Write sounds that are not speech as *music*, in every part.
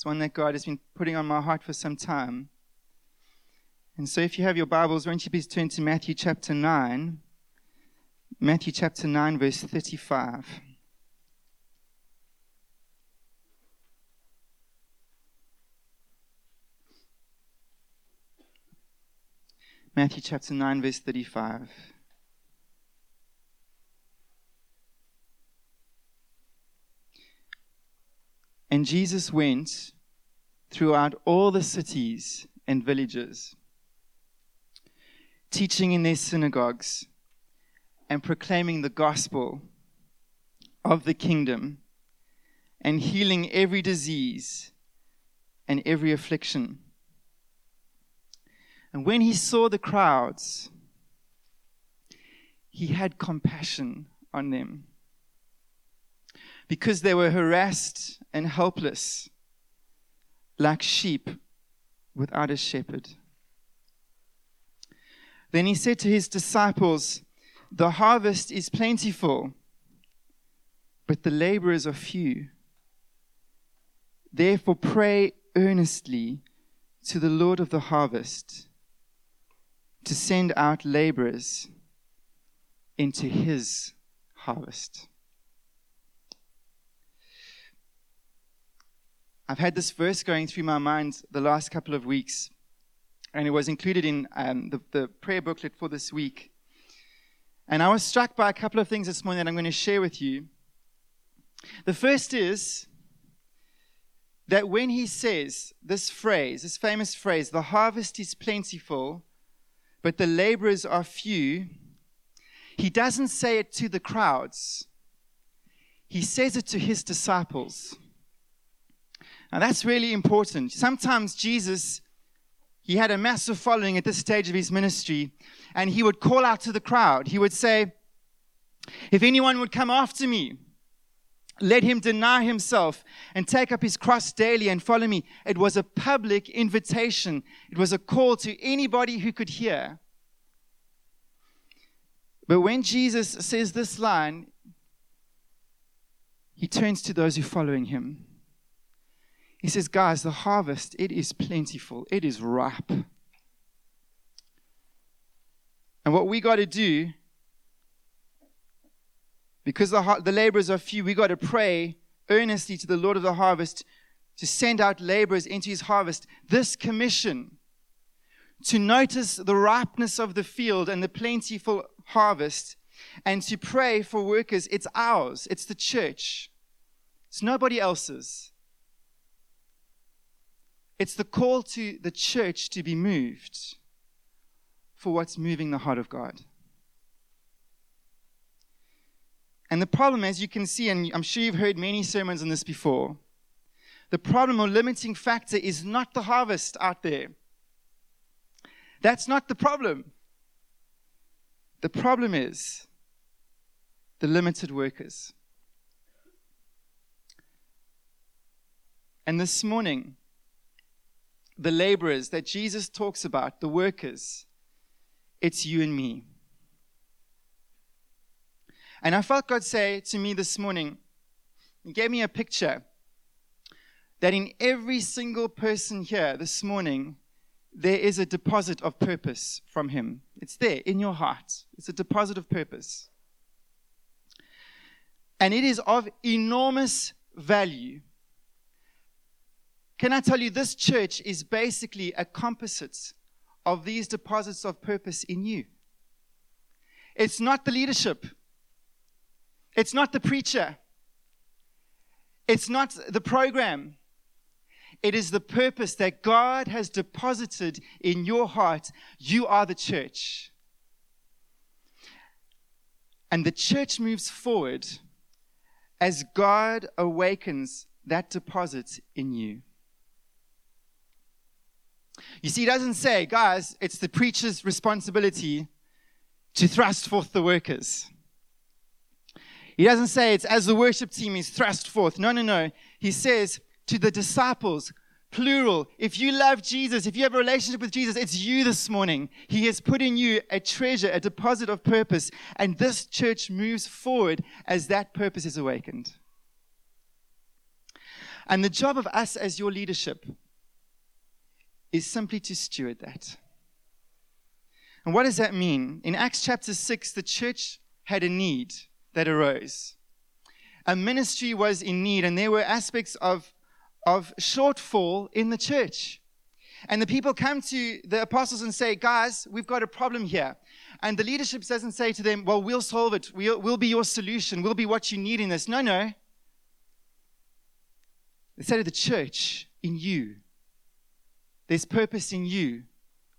It's one that God has been putting on my heart for some time. And so, if you have your Bibles, won't you please turn to Matthew chapter 9? Matthew chapter 9, verse 35. Matthew chapter 9, verse 35. And Jesus went throughout all the cities and villages, teaching in their synagogues and proclaiming the gospel of the kingdom and healing every disease and every affliction. And when he saw the crowds, he had compassion on them because they were harassed and helpless, like sheep without a shepherd. Then he said to his disciples, The harvest is plentiful, but the laborers are few. Therefore, pray earnestly to the Lord of the harvest to send out laborers into his harvest. I've had this verse going through my mind the last couple of weeks, and it was included in um, the, the prayer booklet for this week. And I was struck by a couple of things this morning that I'm going to share with you. The first is that when he says this phrase, this famous phrase, the harvest is plentiful, but the laborers are few, he doesn't say it to the crowds, he says it to his disciples. Now that's really important. Sometimes Jesus, he had a massive following at this stage of his ministry, and he would call out to the crowd. He would say, If anyone would come after me, let him deny himself and take up his cross daily and follow me. It was a public invitation. It was a call to anybody who could hear. But when Jesus says this line, he turns to those who are following him. He says, Guys, the harvest, it is plentiful, it is ripe. And what we got to do, because the, the laborers are few, we got to pray earnestly to the Lord of the harvest to send out laborers into his harvest. This commission to notice the ripeness of the field and the plentiful harvest and to pray for workers, it's ours, it's the church, it's nobody else's. It's the call to the church to be moved for what's moving the heart of God. And the problem, as you can see, and I'm sure you've heard many sermons on this before, the problem or limiting factor is not the harvest out there. That's not the problem. The problem is the limited workers. And this morning, the laborers that Jesus talks about, the workers, it's you and me. And I felt God say to me this morning, He gave me a picture that in every single person here this morning, there is a deposit of purpose from Him. It's there in your heart, it's a deposit of purpose. And it is of enormous value can I tell you, this church is basically a composite of these deposits of purpose in you. It's not the leadership, it's not the preacher, it's not the program. It is the purpose that God has deposited in your heart. You are the church. And the church moves forward as God awakens that deposit in you. You see, he doesn't say, guys, it's the preacher's responsibility to thrust forth the workers. He doesn't say it's as the worship team is thrust forth. No, no, no. He says to the disciples, plural, if you love Jesus, if you have a relationship with Jesus, it's you this morning. He has put in you a treasure, a deposit of purpose, and this church moves forward as that purpose is awakened. And the job of us as your leadership is simply to steward that. And what does that mean? In Acts chapter 6, the church had a need that arose. A ministry was in need, and there were aspects of, of shortfall in the church. And the people come to the apostles and say, Guys, we've got a problem here. And the leadership doesn't say to them, Well, we'll solve it. We'll, we'll be your solution. We'll be what you need in this. No, no. They say to the church, In you, there's purpose in you.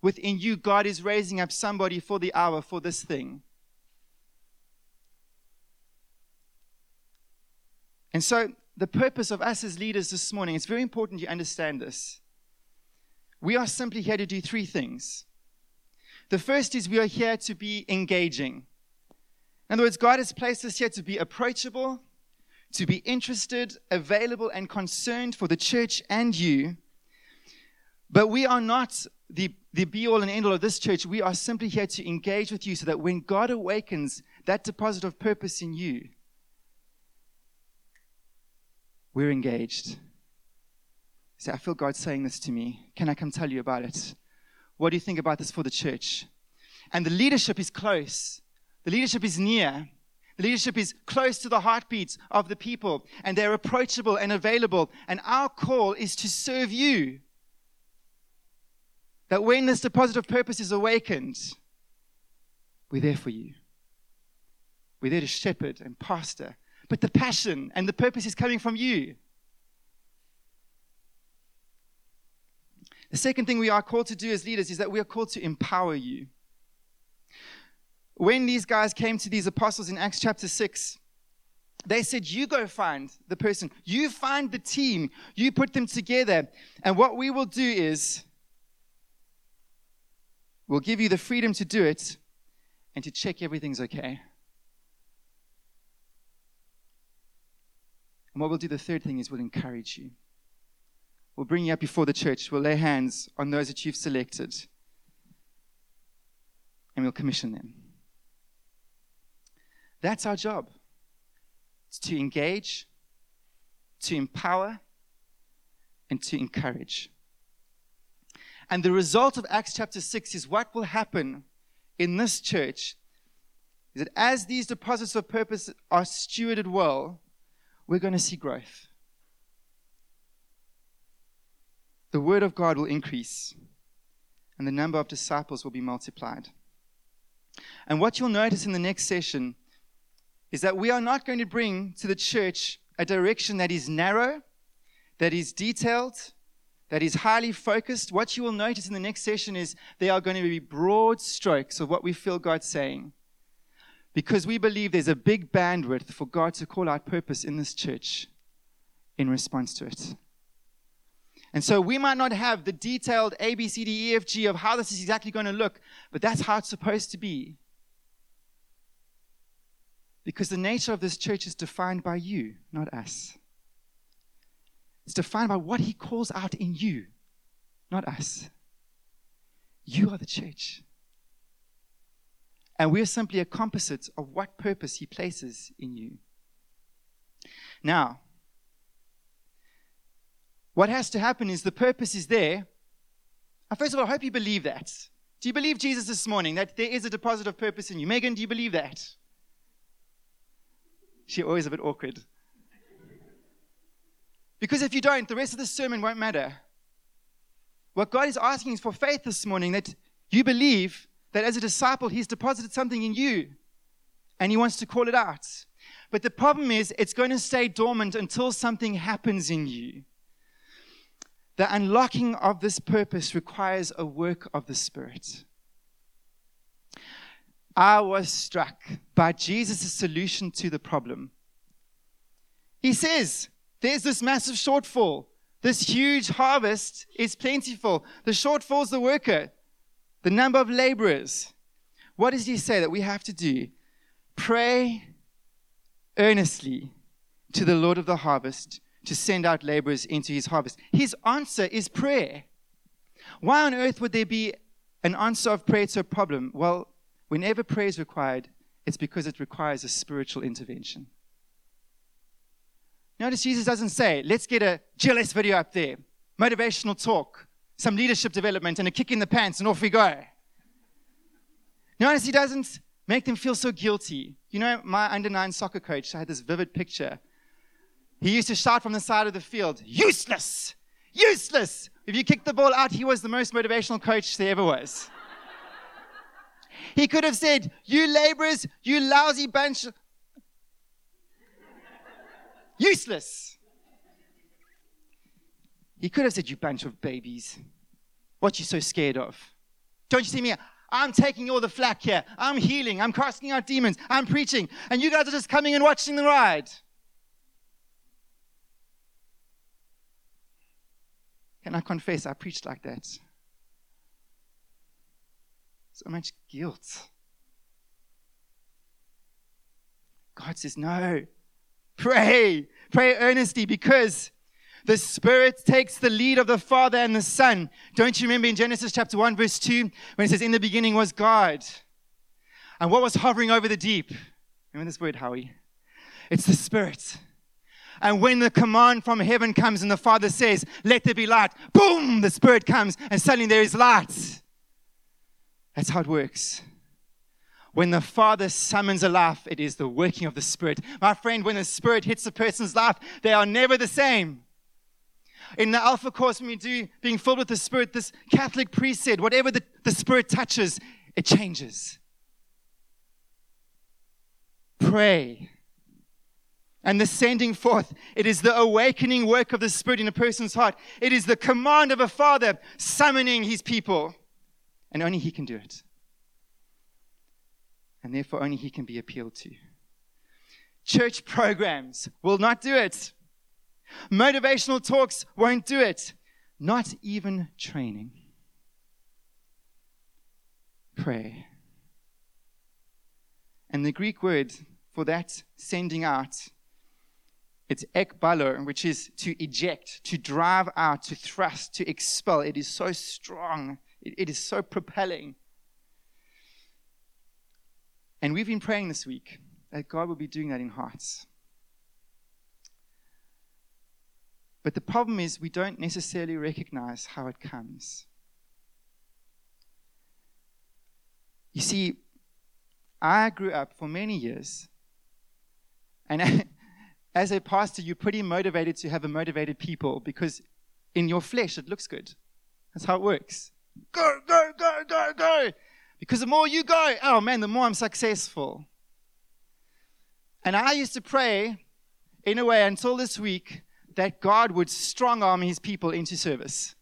Within you, God is raising up somebody for the hour for this thing. And so, the purpose of us as leaders this morning, it's very important you understand this. We are simply here to do three things. The first is we are here to be engaging. In other words, God has placed us here to be approachable, to be interested, available, and concerned for the church and you. But we are not the, the be all and end all of this church. We are simply here to engage with you so that when God awakens that deposit of purpose in you, we're engaged. Say, I feel God saying this to me. Can I come tell you about it? What do you think about this for the church? And the leadership is close. The leadership is near. The leadership is close to the heartbeats of the people, and they're approachable and available. And our call is to serve you. That when this deposit of purpose is awakened, we're there for you. We're there to shepherd and pastor. But the passion and the purpose is coming from you. The second thing we are called to do as leaders is that we are called to empower you. When these guys came to these apostles in Acts chapter 6, they said, You go find the person, you find the team, you put them together. And what we will do is, we'll give you the freedom to do it and to check everything's okay. And what we'll do, the third thing is, we'll encourage you. We'll bring you up before the church. We'll lay hands on those that you've selected. And we'll commission them. That's our job. It's to engage, to empower, and to encourage. And the result of Acts chapter 6 is what will happen in this church is that as these deposits of purpose are stewarded well, we're going to see growth. the word of God will increase and the number of disciples will be multiplied. And what you'll notice in the next session is that we are not going to bring to the church a direction that is narrow, that is detailed, that is highly focused. What you will notice in the next session is there are going to be broad strokes of what we feel God's saying. Because we believe there's a big bandwidth for God to call out purpose in this church in response to it. And so we might not have the detailed A, B, C, D, E, F, G of how this is exactly going to look, but that's how it's supposed to be. Because the nature of this church is defined by you, not us. It's defined by what he calls out in you, not us. You are the church. And we are simply a composite of what purpose he places in you. Now, what has to happen is the purpose is there. And first of all, I hope you believe that. Do you believe Jesus this morning that there is a deposit of purpose in you? Megan, do you believe that? She's always a bit awkward. Because if you don't, the rest of the sermon won't matter. What God is asking is for faith this morning that you believe that as a disciple, He's deposited something in you and He wants to call it out. But the problem is, it's going to stay dormant until something happens in you. The unlocking of this purpose requires a work of the Spirit. I was struck by Jesus' solution to the problem. He says, There's this massive shortfall. This huge harvest is plentiful. The shortfall is the worker, the number of laborers. What does he say that we have to do? Pray earnestly to the Lord of the harvest to send out laborers into his harvest. His answer is prayer. Why on earth would there be an answer of prayer to a problem? Well, whenever prayer is required, it's because it requires a spiritual intervention. Notice Jesus doesn't say, let's get a GLS video up there, motivational talk, some leadership development, and a kick in the pants, and off we go. Notice he doesn't make them feel so guilty. You know, my under nine soccer coach I had this vivid picture. He used to shout from the side of the field, useless, useless. If you kicked the ball out, he was the most motivational coach there ever was. *laughs* he could have said, You laborers, you lousy bunch, useless. He could have said, You bunch of babies. What you so scared of? Don't you see me? I'm taking all the flack here. I'm healing. I'm casting out demons. I'm preaching. And you guys are just coming and watching the ride. Can I confess I preached like that? So much guilt. God says, No. Pray. Pray earnestly because the Spirit takes the lead of the Father and the Son. Don't you remember in Genesis chapter 1, verse 2, when it says, In the beginning was God? And what was hovering over the deep? Remember this word, Howie? It's the Spirit. And when the command from heaven comes and the Father says, Let there be light, boom, the Spirit comes and suddenly there is light. That's how it works. When the Father summons a life, it is the working of the Spirit. My friend, when the Spirit hits a person's life, they are never the same. In the Alpha course, when we do being filled with the Spirit, this Catholic priest said, whatever the, the Spirit touches, it changes. Pray. And the sending forth, it is the awakening work of the Spirit in a person's heart. It is the command of a father summoning his people. And only he can do it. And therefore, only he can be appealed to. Church programs will not do it. Motivational talks won't do it. Not even training. Pray. And the Greek word for that sending out, it's ekbalo, which is to eject, to drive out, to thrust, to expel. It is so strong. it, it is so propelling. And we've been praying this week that God will be doing that in hearts. But the problem is, we don't necessarily recognize how it comes. You see, I grew up for many years, and *laughs* as a pastor, you're pretty motivated to have a motivated people because in your flesh it looks good. That's how it works. Go, go, go, go, go. Because the more you go, oh man, the more I'm successful. And I used to pray in a way until this week that God would strong arm his people into service.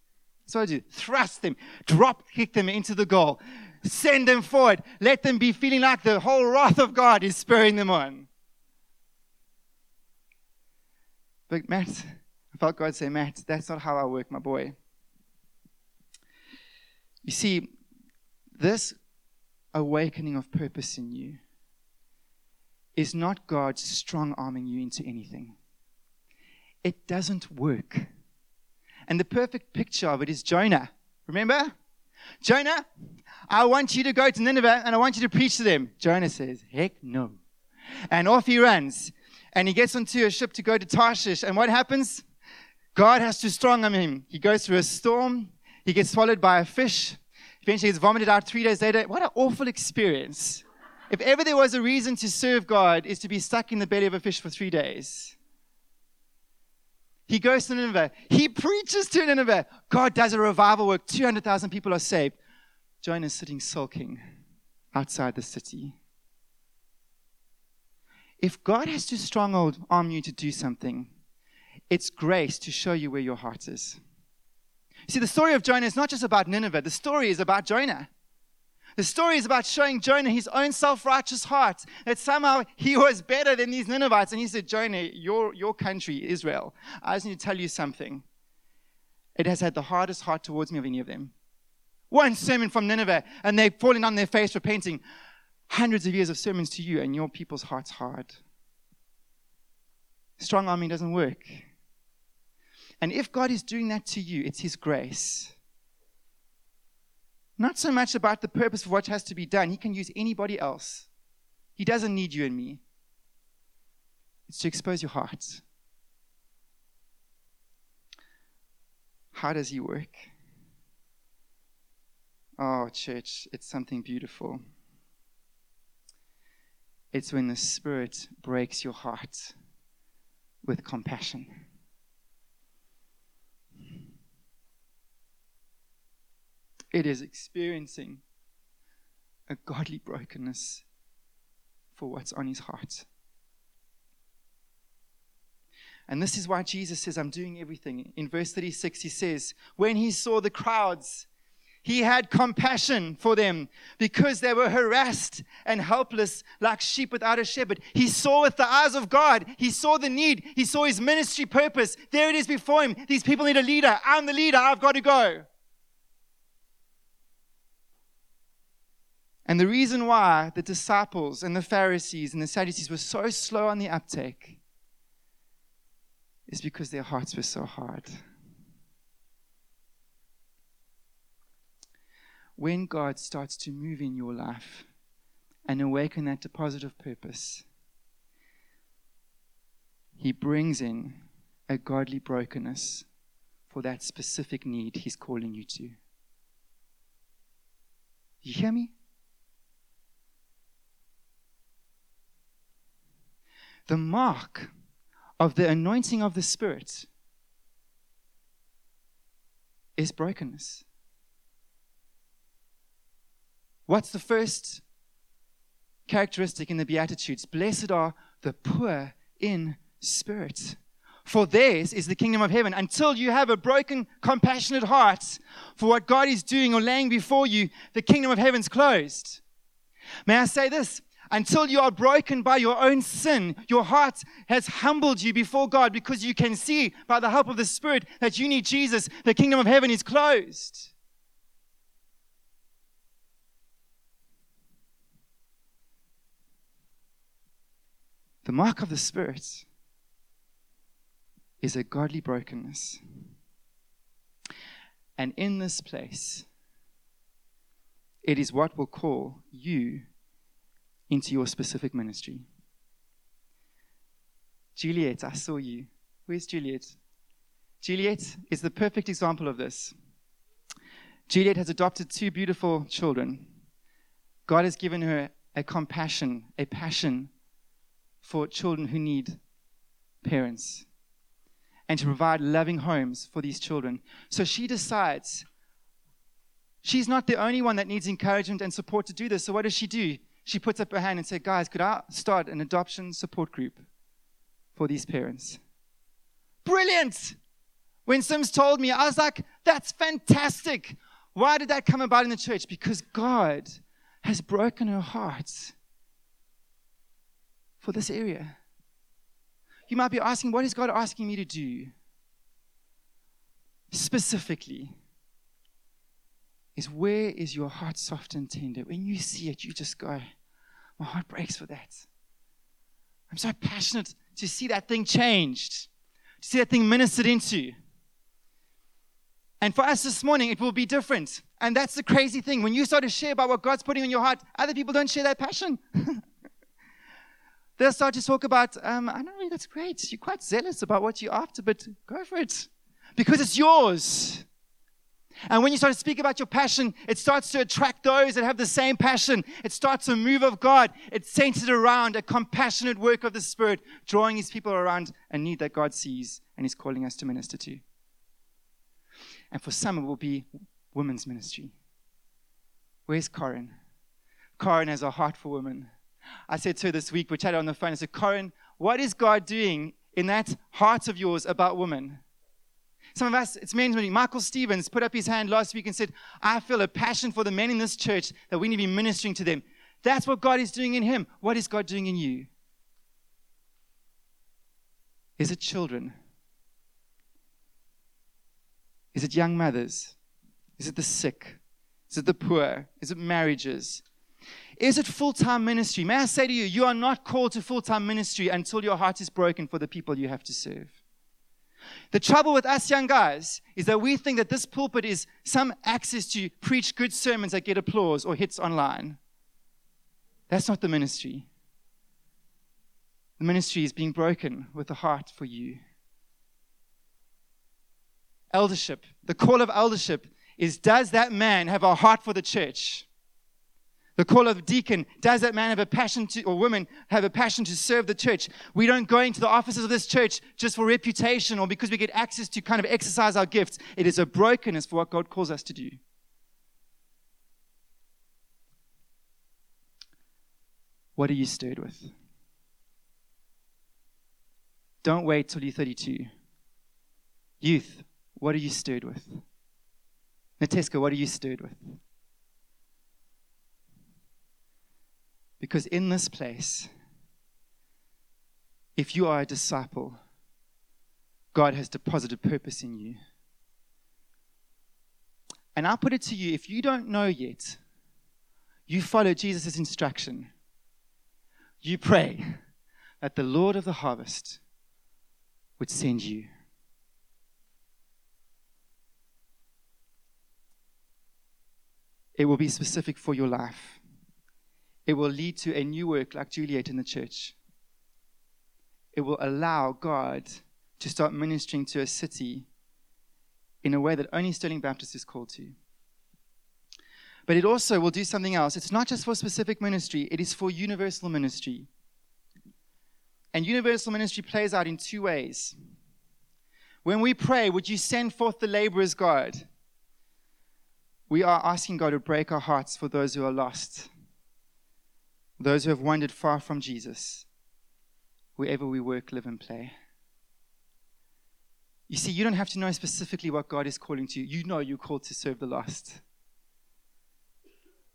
So I do. Thrust them, drop kick them into the goal, send them forward, let them be feeling like the whole wrath of God is spurring them on. But Matt, I felt God say, Matt, that's not how I work, my boy. You see, this awakening of purpose in you is not God strong arming you into anything it doesn't work. And the perfect picture of it is Jonah. Remember? Jonah, I want you to go to Nineveh and I want you to preach to them. Jonah says, Heck no. And off he runs. And he gets onto a ship to go to Tarshish. And what happens? God has to strong arm him. He goes through a storm. He gets swallowed by a fish. Eventually, he's vomited out three days later. What an awful experience. If ever there was a reason to serve God, is to be stuck in the belly of a fish for three days. He goes to Nineveh. He preaches to Nineveh. God does a revival work. 200,000 people are saved. Jonah is sitting sulking outside the city. If God has to strong arm you to do something, it's grace to show you where your heart is. You see, the story of Jonah is not just about Nineveh, the story is about Jonah. The story is about showing Jonah his own self righteous heart, that somehow he was better than these Ninevites. And he said, Jonah, your, your country, Israel, I just need to tell you something. It has had the hardest heart towards me of any of them. One sermon from Nineveh, and they've fallen on their face repenting. Hundreds of years of sermons to you, and your people's heart's hard. Strong arming doesn't work. And if God is doing that to you, it's His grace. Not so much about the purpose of what has to be done. He can use anybody else. He doesn't need you and me. It's to expose your heart. How does He work? Oh, church, it's something beautiful. It's when the Spirit breaks your heart with compassion. It is experiencing a godly brokenness for what's on his heart. And this is why Jesus says, I'm doing everything. In verse 36, he says, When he saw the crowds, he had compassion for them because they were harassed and helpless like sheep without a shepherd. He saw with the eyes of God. He saw the need. He saw his ministry purpose. There it is before him. These people need a leader. I'm the leader. I've got to go. And the reason why the disciples and the Pharisees and the Sadducees were so slow on the uptake is because their hearts were so hard. When God starts to move in your life and awaken that deposit of purpose, He brings in a godly brokenness for that specific need He's calling you to. You hear me? The mark of the anointing of the Spirit is brokenness. What's the first characteristic in the Beatitudes? Blessed are the poor in spirit. For theirs is the kingdom of heaven. Until you have a broken, compassionate heart for what God is doing or laying before you, the kingdom of heaven's closed. May I say this? Until you are broken by your own sin. Your heart has humbled you before God because you can see by the help of the Spirit that you need Jesus. The kingdom of heaven is closed. The mark of the Spirit is a godly brokenness. And in this place, it is what we'll call you into your specific ministry. Juliet, I saw you. Where's Juliet? Juliet is the perfect example of this. Juliet has adopted two beautiful children. God has given her a compassion, a passion for children who need parents and to provide loving homes for these children. So she decides she's not the only one that needs encouragement and support to do this. So what does she do? She puts up her hand and said, Guys, could I start an adoption support group for these parents? Brilliant! When Sims told me, I was like, That's fantastic. Why did that come about in the church? Because God has broken her heart for this area. You might be asking, What is God asking me to do? Specifically, is where is your heart soft and tender? When you see it, you just go, my heart breaks for that. I'm so passionate to see that thing changed, to see that thing ministered into. And for us this morning, it will be different. And that's the crazy thing. When you start to share about what God's putting in your heart, other people don't share that passion. *laughs* They'll start to talk about, um, I don't know that's great. You're quite zealous about what you're after, but go for it. Because it's yours. And when you start to speak about your passion, it starts to attract those that have the same passion. It starts a move of God. It's centered around a compassionate work of the Spirit, drawing his people around a need that God sees and is calling us to minister to. And for some, it will be women's ministry. Where's Corin? Corin has a heart for women. I said to her this week, we chatted on the phone. I said, Corin, what is God doing in that heart of yours about women? Some of us, it's men's meeting. Michael Stevens put up his hand last week and said, I feel a passion for the men in this church that we need to be ministering to them. That's what God is doing in him. What is God doing in you? Is it children? Is it young mothers? Is it the sick? Is it the poor? Is it marriages? Is it full time ministry? May I say to you, you are not called to full time ministry until your heart is broken for the people you have to serve. The trouble with us young guys is that we think that this pulpit is some access to preach good sermons that get applause or hits online. That's not the ministry. The ministry is being broken with a heart for you. eldership. The call of eldership is does that man have a heart for the church? The call of deacon, does that man have a passion to, or woman have a passion to serve the church? We don't go into the offices of this church just for reputation or because we get access to kind of exercise our gifts. It is a brokenness for what God calls us to do. What are you stirred with? Don't wait till you're 32. Youth, what are you stirred with? Nateska, what are you stirred with? Because in this place, if you are a disciple, God has deposited purpose in you. And I'll put it to you if you don't know yet, you follow Jesus' instruction. You pray that the Lord of the harvest would send you. It will be specific for your life it will lead to a new work like Juliet in the church. It will allow God to start ministering to a city in a way that only Sterling Baptist is called to. But it also will do something else. It's not just for specific ministry, it is for universal ministry. And universal ministry plays out in two ways. When we pray, would you send forth the laborers, God? We are asking God to break our hearts for those who are lost those who have wandered far from Jesus, wherever we work, live, and play. You see, you don't have to know specifically what God is calling to you. You know you're called to serve the lost.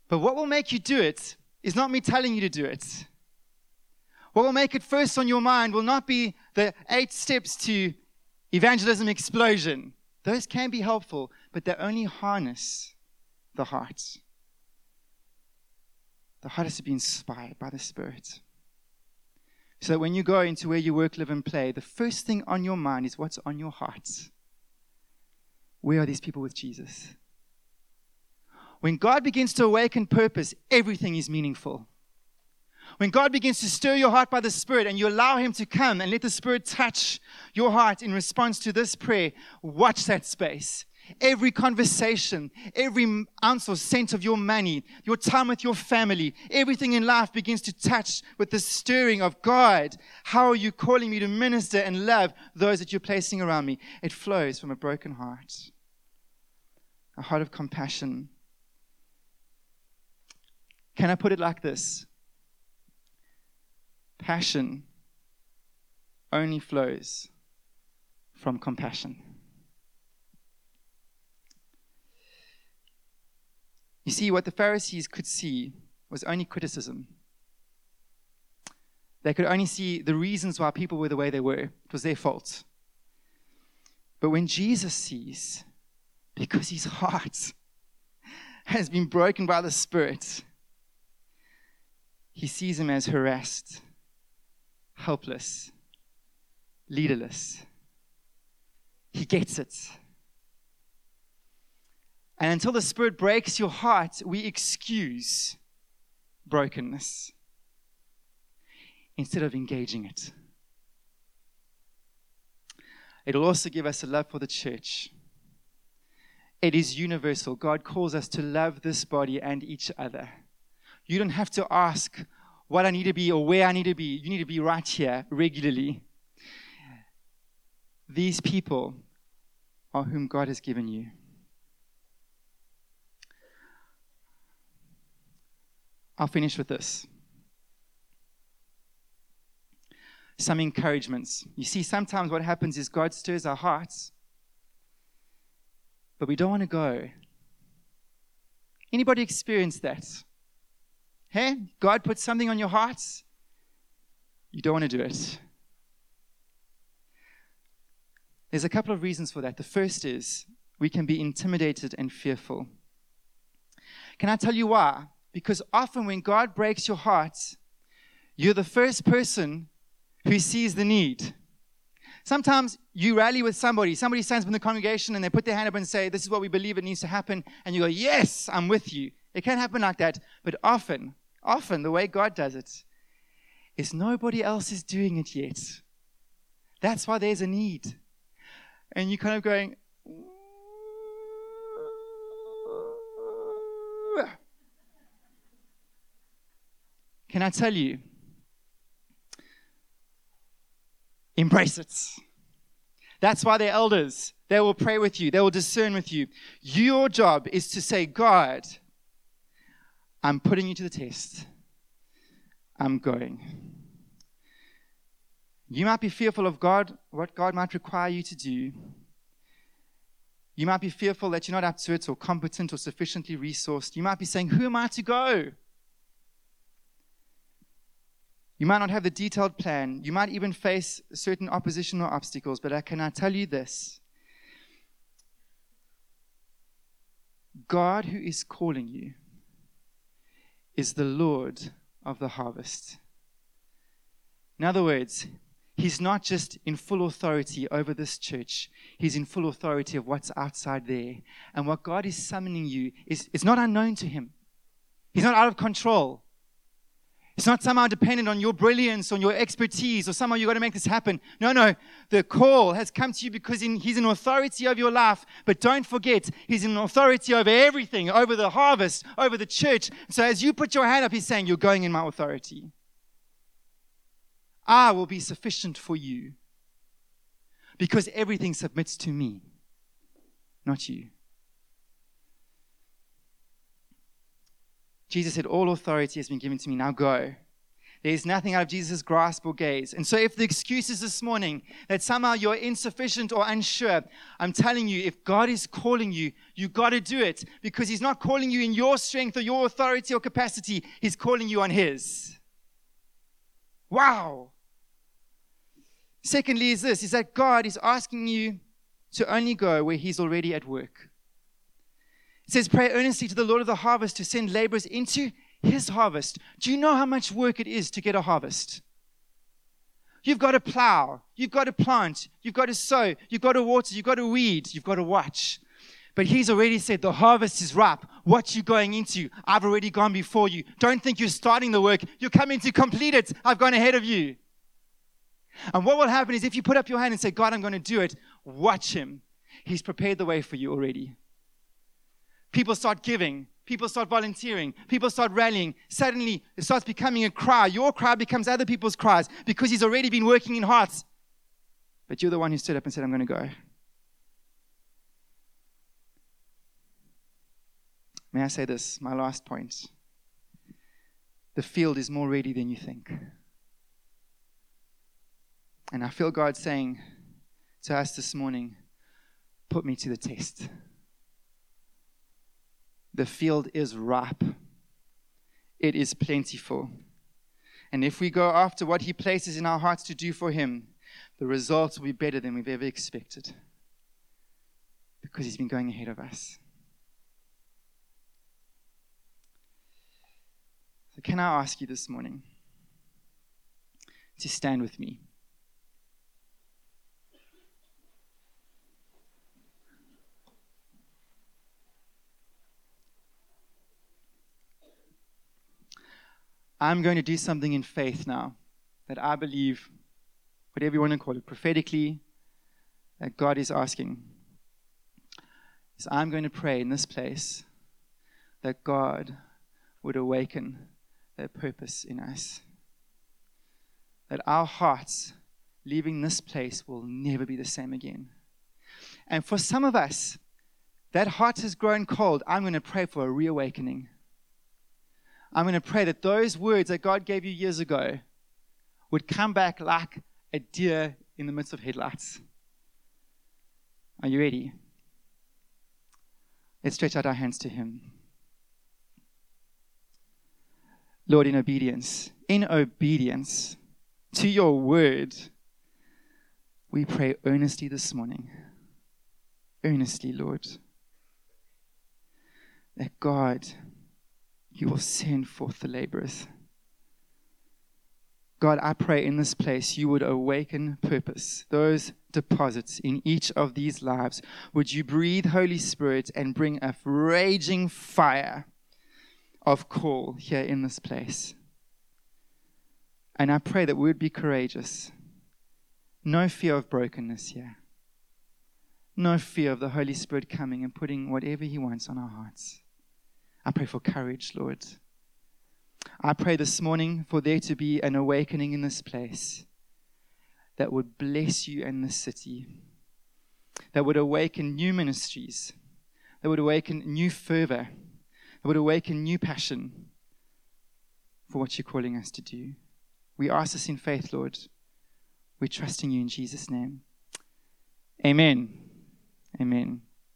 But what will make you do it is not me telling you to do it. What will make it first on your mind will not be the eight steps to evangelism explosion. Those can be helpful, but they only harness the heart. The heart has to be inspired by the Spirit. So that when you go into where you work, live, and play, the first thing on your mind is what's on your heart. Where are these people with Jesus? When God begins to awaken purpose, everything is meaningful. When God begins to stir your heart by the Spirit and you allow Him to come and let the Spirit touch your heart in response to this prayer, watch that space. Every conversation, every ounce or cent of your money, your time with your family, everything in life begins to touch with the stirring of God. How are you calling me to minister and love those that you're placing around me? It flows from a broken heart, a heart of compassion. Can I put it like this? Passion only flows from compassion. You see, what the Pharisees could see was only criticism. They could only see the reasons why people were the way they were. It was their fault. But when Jesus sees, because his heart *laughs* has been broken by the Spirit, he sees him as harassed, helpless, leaderless. He gets it. And until the Spirit breaks your heart, we excuse brokenness instead of engaging it. It'll also give us a love for the church. It is universal. God calls us to love this body and each other. You don't have to ask what I need to be or where I need to be. You need to be right here regularly. These people are whom God has given you. I'll finish with this. Some encouragements. You see, sometimes what happens is God stirs our hearts, but we don't want to go. Anybody experience that? Hey, God puts something on your hearts, you don't want to do it. There's a couple of reasons for that. The first is we can be intimidated and fearful. Can I tell you why? Because often when God breaks your heart, you're the first person who sees the need. Sometimes you rally with somebody, somebody stands in the congregation and they put their hand up and say, This is what we believe it needs to happen. And you go, Yes, I'm with you. It can happen like that. But often, often, the way God does it is nobody else is doing it yet. That's why there's a need. And you're kind of going, Can I tell you? Embrace it. That's why they're elders. They will pray with you, they will discern with you. Your job is to say, God, I'm putting you to the test. I'm going. You might be fearful of God, what God might require you to do. You might be fearful that you're not up to it or competent or sufficiently resourced. You might be saying, Who am I to go? You might not have the detailed plan. You might even face certain opposition or obstacles, but I cannot tell you this God, who is calling you, is the Lord of the harvest. In other words, He's not just in full authority over this church, He's in full authority of what's outside there. And what God is summoning you is, is not unknown to Him, He's not out of control. It's not somehow dependent on your brilliance, on your expertise, or somehow you've got to make this happen. No, no. The call has come to you because in, He's an authority over your life. But don't forget, He's an authority over everything, over the harvest, over the church. So as you put your hand up, He's saying, You're going in my authority. I will be sufficient for you because everything submits to me, not you. Jesus said, All authority has been given to me. Now go. There is nothing out of Jesus' grasp or gaze. And so, if the excuse is this morning that somehow you're insufficient or unsure, I'm telling you, if God is calling you, you got to do it because He's not calling you in your strength or your authority or capacity. He's calling you on His. Wow. Secondly, is this is that God is asking you to only go where He's already at work. It says, Pray earnestly to the Lord of the harvest to send laborers into his harvest. Do you know how much work it is to get a harvest? You've got to plow, you've got to plant, you've got to sow, you've got to water, you've got to weed, you've got to watch. But he's already said the harvest is ripe. What you going into, I've already gone before you. Don't think you're starting the work. You're coming to complete it. I've gone ahead of you. And what will happen is if you put up your hand and say, God, I'm going to do it, watch him. He's prepared the way for you already. People start giving. People start volunteering. People start rallying. Suddenly, it starts becoming a cry. Your cry becomes other people's cries because he's already been working in hearts. But you're the one who stood up and said, I'm going to go. May I say this, my last point? The field is more ready than you think. And I feel God saying to us this morning, put me to the test. The field is ripe, it is plentiful. And if we go after what He places in our hearts to do for Him, the results will be better than we've ever expected because He's been going ahead of us. So, can I ask you this morning to stand with me? I'm going to do something in faith now that I believe, whatever you want to call it, prophetically, that God is asking. Is I'm going to pray in this place that God would awaken that purpose in us. That our hearts leaving this place will never be the same again. And for some of us, that heart has grown cold. I'm going to pray for a reawakening. I'm going to pray that those words that God gave you years ago would come back like a deer in the midst of headlights. Are you ready? Let's stretch out our hands to Him. Lord, in obedience, in obedience to your word, we pray earnestly this morning. Earnestly, Lord, that God you will send forth the laborers. God, I pray in this place you would awaken purpose, those deposits in each of these lives. Would you breathe, Holy Spirit, and bring a raging fire of call here in this place? And I pray that we would be courageous. No fear of brokenness here. No fear of the Holy Spirit coming and putting whatever He wants on our hearts. I pray for courage, Lord. I pray this morning for there to be an awakening in this place that would bless you in this city, that would awaken new ministries, that would awaken new fervor, that would awaken new passion for what you're calling us to do. We ask this in faith, Lord. We're trusting you in Jesus' name. Amen. Amen.